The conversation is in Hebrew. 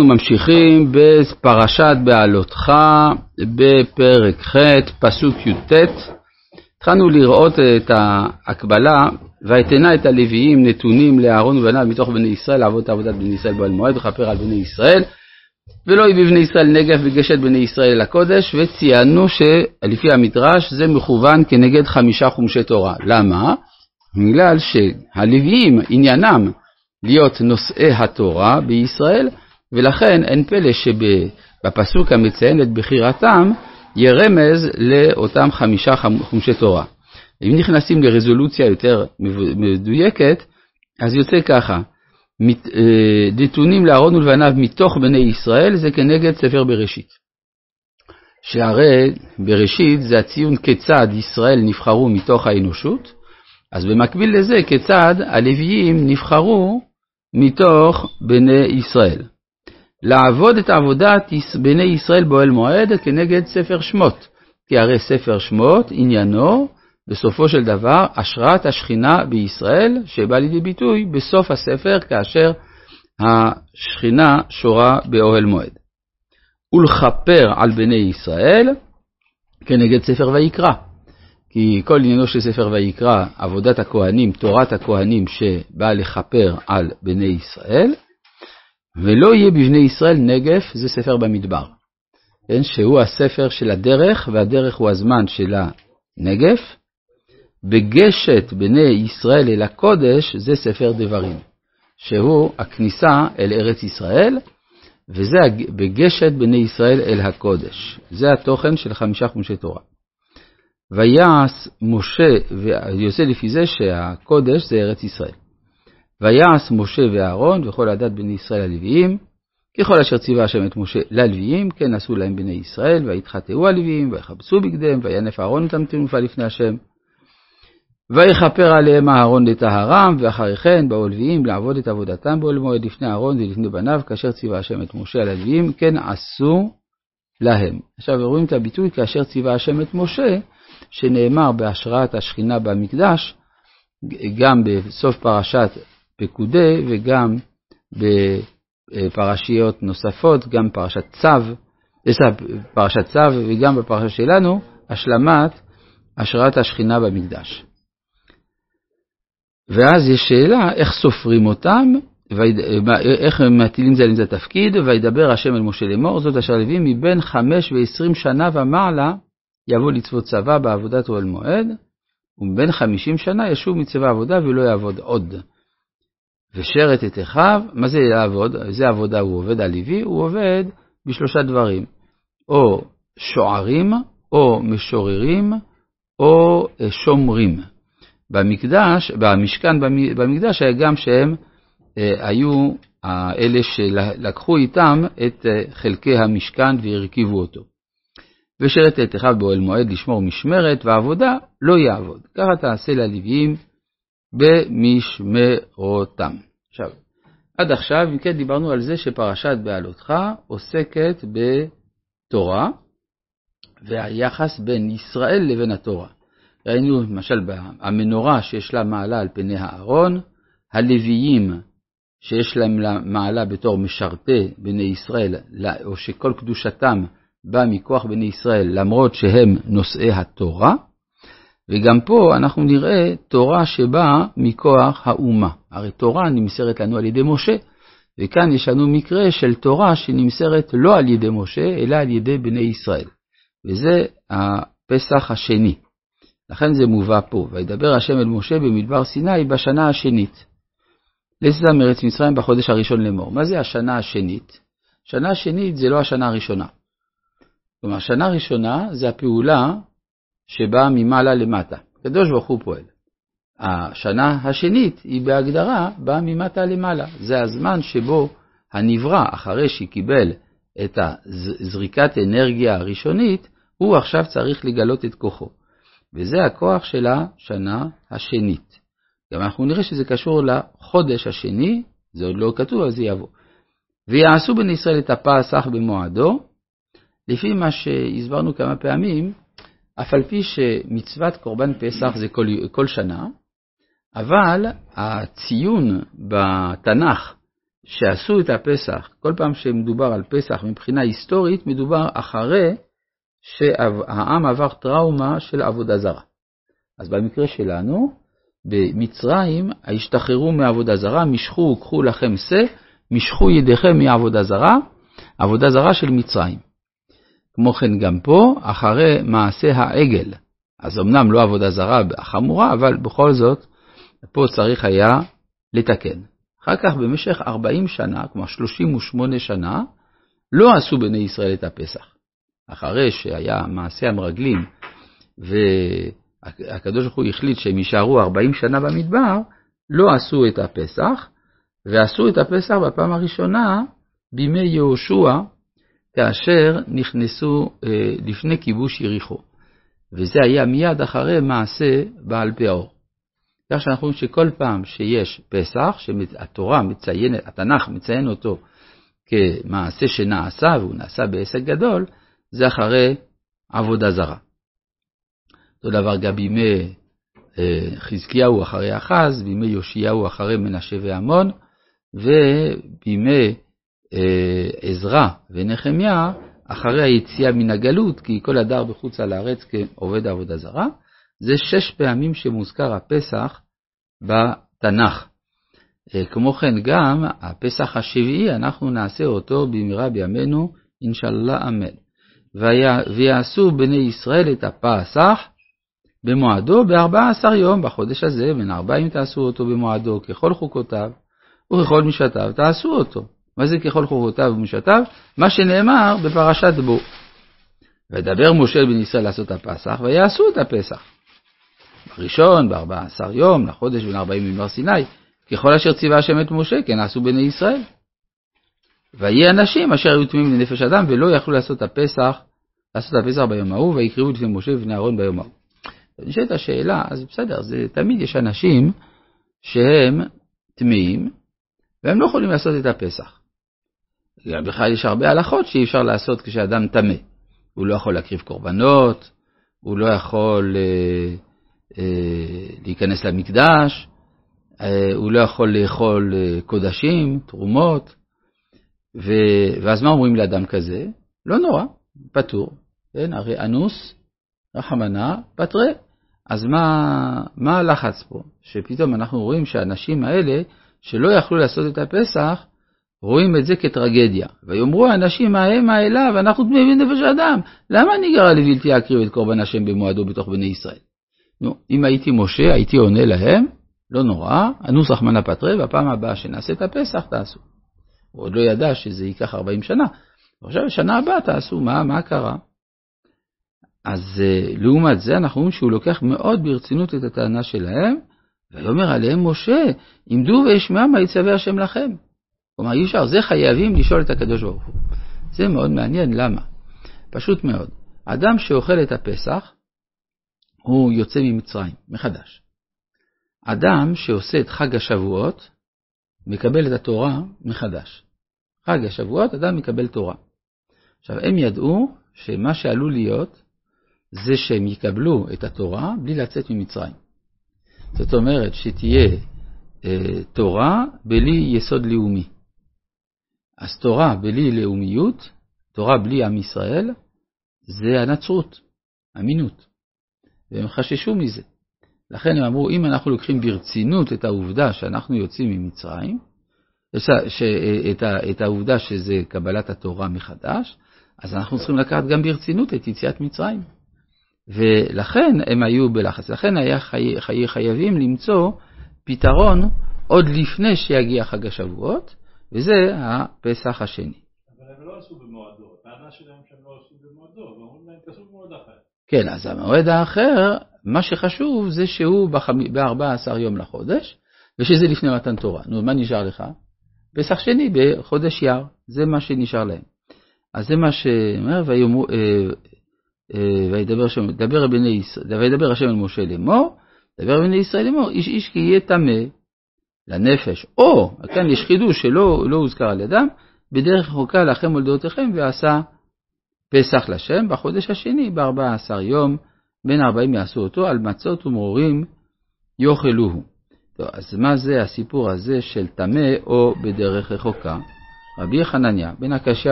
אנחנו ממשיכים בפרשת בעלותך בפרק ח', פסוק י"ט. התחלנו לראות את ההקבלה, ויתנה את הלוויים נתונים לאהרון ובניו מתוך בני ישראל, לעבוד את עבודת בני ישראל באוהל מועד וכפר על בני ישראל, ולא יהי בבני ישראל נגף וגשת בני ישראל אל הקודש, וציינו שלפי המדרש זה מכוון כנגד חמישה חומשי תורה. למה? בגלל שהלוויים עניינם להיות נושאי התורה בישראל, ולכן אין פלא שבפסוק המציין את בחירתם, יהיה רמז לאותם חמישה חומשי תורה. אם נכנסים לרזולוציה יותר מדויקת, אז יוצא ככה, אה, נתונים לאהרון ולבניו מתוך בני ישראל זה כנגד ספר בראשית. שהרי בראשית זה הציון כיצד ישראל נבחרו מתוך האנושות, אז במקביל לזה כיצד הלוויים נבחרו מתוך בני ישראל. לעבוד את עבודת בני ישראל באוהל מועד כנגד ספר שמות, כי הרי ספר שמות עניינו בסופו של דבר השראת השכינה בישראל, שבא לידי ביטוי בסוף הספר כאשר השכינה שורה באוהל מועד. ולכפר על בני ישראל כנגד ספר ויקרא. כי כל עניינו של ספר ויקרא, עבודת הכהנים, תורת הכהנים שבאה לכפר על בני ישראל, ולא יהיה בבני ישראל נגף, זה ספר במדבר. כן, שהוא הספר של הדרך, והדרך הוא הזמן של הנגף. בגשת בני ישראל אל הקודש, זה ספר דברים, שהוא הכניסה אל ארץ ישראל, וזה בגשת בני ישראל אל הקודש. זה התוכן של חמישה חומשי תורה. ויעש משה, ויוצא לפי זה שהקודש זה ארץ ישראל. ויעש משה ואהרון וכל עדת בני ישראל הלוויים, ככל אשר ציווה השם את משה ללוויים, כן עשו להם בני ישראל, ויתחטאו הלוויים, ויכבסו בגדיהם, וינף אהרון את תנופה לפני השם. ויכפר עליהם אהרון לטהרם, ואחרי כן באו לוויים לעבוד את עבודתם באוהל מועד לפני אהרון ולפני בניו, כאשר ציווה השם את משה על הלוויים, כן עשו להם. עכשיו רואים את הביטוי כאשר ציווה השם את משה, שנאמר בהשראת השכינה במקדש, גם בסוף פרשת פקודי וגם בפרשיות נוספות, גם פרשת צו, פרשת צו וגם בפרשה שלנו, השלמת השראת השכינה במקדש. ואז יש שאלה איך סופרים אותם, איך מטילים זה על זה תפקיד, וידבר השם אל משה לאמור, זאת אשר לוי מבין חמש ועשרים שנה ומעלה יבוא לצוות צבא בעבודת אוהל מועד, ומבין חמישים שנה ישוב מצבא עבודה ולא יעבוד עוד. ושרת את אחיו, מה זה לעבוד? איזה עבודה הוא עובד הלוי? הוא עובד בשלושה דברים, או שוערים, או משוררים, או אה, שומרים. במקדש, במשכן במקדש היה גם שהם אה, היו אלה שלקחו איתם את אה, חלקי המשכן והרכיבו אותו. ושרת את אחיו באוהל מועד לשמור משמרת, ועבודה לא יעבוד. ככה תעשה ללוויים במשמרותם. עכשיו, עד עכשיו, אם כן, דיברנו על זה שפרשת בעלותך עוסקת בתורה והיחס בין ישראל לבין התורה. ראינו למשל המנורה שיש לה מעלה על פני הארון, הלוויים שיש להם מעלה בתור משרתי בני ישראל, או שכל קדושתם באה מכוח בני ישראל, למרות שהם נושאי התורה, וגם פה אנחנו נראה תורה שבאה מכוח האומה. הרי תורה נמסרת לנו על ידי משה, וכאן יש לנו מקרה של תורה שנמסרת לא על ידי משה, אלא על ידי בני ישראל. וזה הפסח השני. לכן זה מובא פה, וידבר השם אל משה במדבר סיני בשנה השנית. לצדה מארץ מצרים בחודש הראשון לאמור. מה זה השנה השנית? שנה השנית זה לא השנה הראשונה. כלומר, שנה ראשונה זה הפעולה שבאה ממעלה למטה. הקדוש ברוך הוא פועל. השנה השנית היא בהגדרה באה ממטה למעלה. זה הזמן שבו הנברא, אחרי שקיבל את הזריקת אנרגיה הראשונית, הוא עכשיו צריך לגלות את כוחו. וזה הכוח של השנה השנית. גם אנחנו נראה שזה קשור לחודש השני, זה עוד לא כתוב, אז זה יבוא. ויעשו בני ישראל את הפסח במועדו, לפי מה שהסברנו כמה פעמים, אף על פי שמצוות קורבן פסח זה כל, כל שנה, אבל הציון בתנ"ך שעשו את הפסח, כל פעם שמדובר על פסח מבחינה היסטורית, מדובר אחרי שהעם עבר טראומה של עבודה זרה. אז במקרה שלנו, במצרים השתחררו מעבודה זרה, משכו, קחו לכם שא, משכו ידיכם מעבודה זרה, עבודה זרה של מצרים. כמו כן גם פה, אחרי מעשה העגל. אז אמנם לא עבודה זרה חמורה, אבל בכל זאת, פה צריך היה לתקן. אחר כך במשך 40 שנה, כלומר 38 שנה, לא עשו בני ישראל את הפסח. אחרי שהיה מעשה המרגלים, והקדוש ברוך הוא החליט שהם יישארו 40 שנה במדבר, לא עשו את הפסח, ועשו את הפסח בפעם הראשונה בימי יהושע, כאשר נכנסו אה, לפני כיבוש יריחו. וזה היה מיד אחרי מעשה בעל פאור. כך שאנחנו רואים שכל פעם שיש פסח, שהתורה מציינת, התנ"ך מציין אותו כמעשה שנעשה, והוא נעשה בעסק גדול, זה אחרי עבודה זרה. אותו דבר גם בימי אה, חזקיהו אחרי אחז, בימי יאשיהו אחרי מנשה ועמון, ובימי עזרא ונחמיה אחרי היציאה מן הגלות, כי כל הדר בחוץ על הארץ כעובד עבודה זרה, זה שש פעמים שמוזכר הפסח בתנ"ך. אה, כמו כן גם הפסח השביעי, אנחנו נעשה אותו במהרה בימינו, אינשאללה אמן. ויעשו בני ישראל את הפסח במועדו בארבע עשר יום בחודש הזה, בין ארבעים תעשו אותו במועדו, ככל חוקותיו וככל משעתיו תעשו אותו. זה ככל חוקותיו ומשעתיו? מה שנאמר בפרשת בו. וידבר משה בן ישראל לעשות הפסח, ויעשו את הפסח. בראשון, בארבע עשר יום, לחודש בן ארבעים ממר סיני, ככל אשר ציווה השם את משה, כן עשו בני ישראל. ויהי אנשים אשר היו תמימים לנפש אדם, ולא יכלו לעשות הפסח, לעשות הפסח ביום ההוא, ויקראו לפני משה ובני אהרון ביום ההוא. נשאלת השאלה, אז בסדר, זה, תמיד יש אנשים שהם טמאים, והם לא יכולים לעשות את הפסח. בכלל יש הרבה הלכות שאי אפשר לעשות כשאדם טמא. הוא לא יכול להקריב קורבנות, הוא לא יכול אה, אה, להיכנס למקדש, אה, הוא לא יכול לאכול אה, קודשים, תרומות, ו... ואז מה אומרים לאדם כזה? לא נורא, פטור, כן? הרי אנוס, רחמנה, פטרה. אז מה, מה הלחץ פה? שפתאום אנחנו רואים שהאנשים האלה, שלא יכלו לעשות את הפסח, רואים את זה כטרגדיה. ויאמרו האנשים ההם האליו, אנחנו תמימי נפש האדם, למה ניגרע לבלתי אקריב את קורבן השם במועדו בתוך בני ישראל? נו, אם הייתי משה, הייתי עונה להם, לא נורא, הנוסח מנה פטרי, והפעם הבאה שנעשה את הפסח תעשו. הוא עוד לא ידע שזה ייקח 40 שנה. עכשיו, שנה הבאה תעשו, מה, מה קרה? אז uh, לעומת זה, אנחנו רואים שהוא לוקח מאוד ברצינות את הטענה שלהם, ויאמר עליהם משה, עמדו ואשמע מה יצווה השם לכם. כלומר, אי אפשר, זה חייבים לשאול את הקדוש ברוך הוא. זה מאוד מעניין, למה? פשוט מאוד. אדם שאוכל את הפסח, הוא יוצא ממצרים, מחדש. אדם שעושה את חג השבועות, מקבל את התורה מחדש. חג השבועות, אדם מקבל תורה. עכשיו, הם ידעו שמה שעלול להיות, זה שהם יקבלו את התורה בלי לצאת ממצרים. זאת אומרת, שתהיה אה, תורה בלי יסוד לאומי. אז תורה בלי לאומיות, תורה בלי עם ישראל, זה הנצרות, אמינות. והם חששו מזה. לכן הם אמרו, אם אנחנו לוקחים ברצינות את העובדה שאנחנו יוצאים ממצרים, את, את העובדה שזה קבלת התורה מחדש, אז אנחנו צריכים לקחת גם ברצינות את יציאת מצרים. ולכן הם היו בלחץ. לכן היה חי, חי, חייבים למצוא פתרון עוד לפני שיגיע חג השבועות, וזה הפסח השני. אבל הם לא עשו במועדו, הטענה שלהם שהם לא עשו במועדו, ואומרים להם תעשו במועד אחר. כן, אז המועד האחר, מה שחשוב זה שהוא ב-14 יום לחודש, ושזה לפני מתן תורה. נו, מה נשאר לך? פסח שני בחודש יר, זה מה שנשאר להם. אז זה מה שאומר, ויאמרו, אה, אה, וידבר השם, וידבר אל משה לאמור, דבר בני ישראל לאמור, איש איש כי יהיה טמא לנפש, או, כאן יש חידוש שלא לא הוזכר על ידם, בדרך רחוקה לכם מולדותיכם ועשה פסח לשם בחודש השני, בארבע עשר יום, בין ארבעים יעשו אותו, על מצות ומרורים יאכלוהו. טוב, אז מה זה הסיפור הזה של טמא או בדרך רחוקה? רבי חנניה בן הקשיא